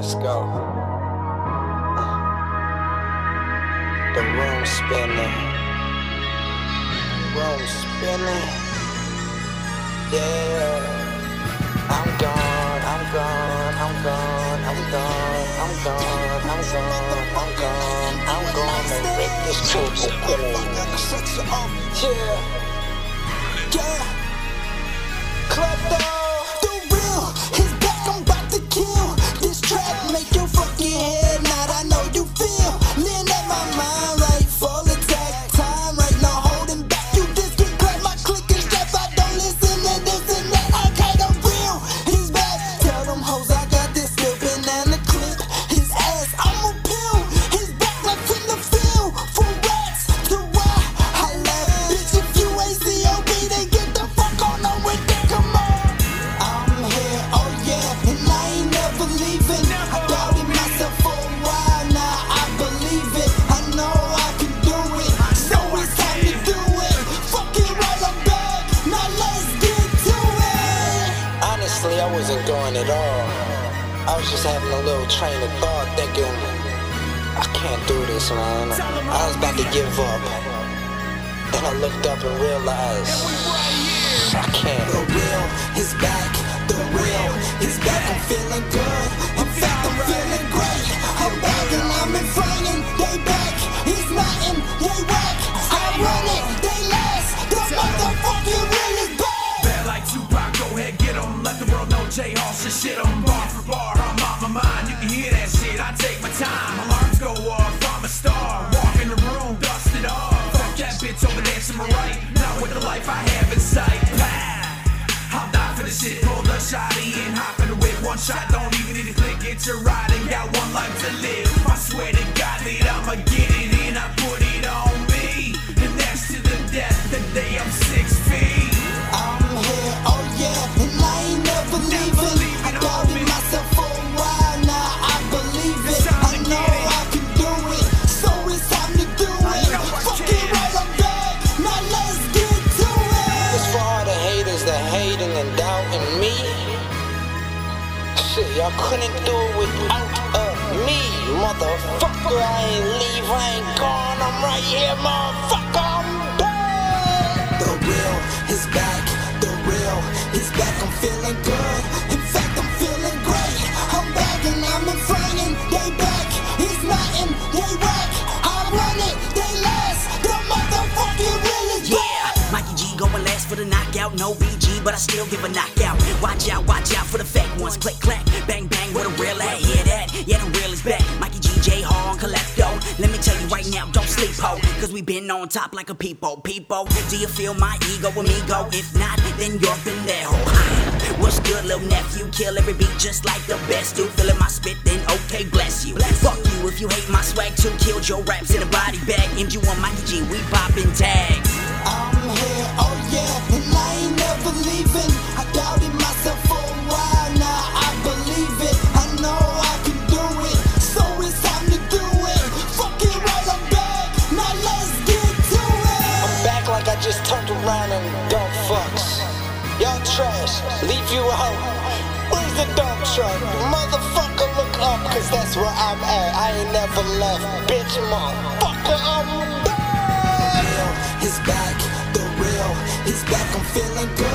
Let's go. Uh, the room spinning. Room spinning. Yeah. I'm gone, I'm gone, I'm gone, I'm gone, I'm gone, I'm gone, I'm gone, I'm gone and break this table Yeah. Yeah. Clepto. The I wasn't going at all. I was just having a little train of thought thinking, I can't do this, man. I was about to give up. Then I looked up and realized, I can't. The real is back, the real is back. I'm feeling good, J Hall should shit 'em. Bar for bar, I'm on my mind. You can hear that shit, I take my time. Alarms go off, I'm a star. Walk in the room, dust it off. Fuck that bitch over there to my right. Not with the life I have in sight. Pow! I'll die for this shit, pull the shotty and hop in the whip. One shot, don't even need to click, it's a ride and got one life to live. I swear to God that I'ma get it y'all couldn't do it without me, motherfucker. I ain't leave, I ain't gone. I'm right here, motherfucker. No BG, but I still give a knockout. Watch out, watch out for the fake ones. Click, clack, bang, bang, where the real at? Hear that? Yeah, the real is back. Mikey G, J Hall, Clepto. Let me tell you right now, don't sleep, ho. Cause we been on top like a peepo. Peepo, do you feel my ego amigo? If not, then you're pendejo. What's good, little nephew? Kill every beat just like the best dude. Feeling my spit, then okay, bless you. Fuck you if you hate my swag too. Killed your raps in a body bag. MG1 Mikey G, we poppin' tags. I'm here, oh yeah, trash, leave you out. Where's the dump truck? Motherfucker, look up, cause that's where I'm at. I ain't never left, bitch, motherfucker, I'm back. is back, the real is back. I'm feeling good,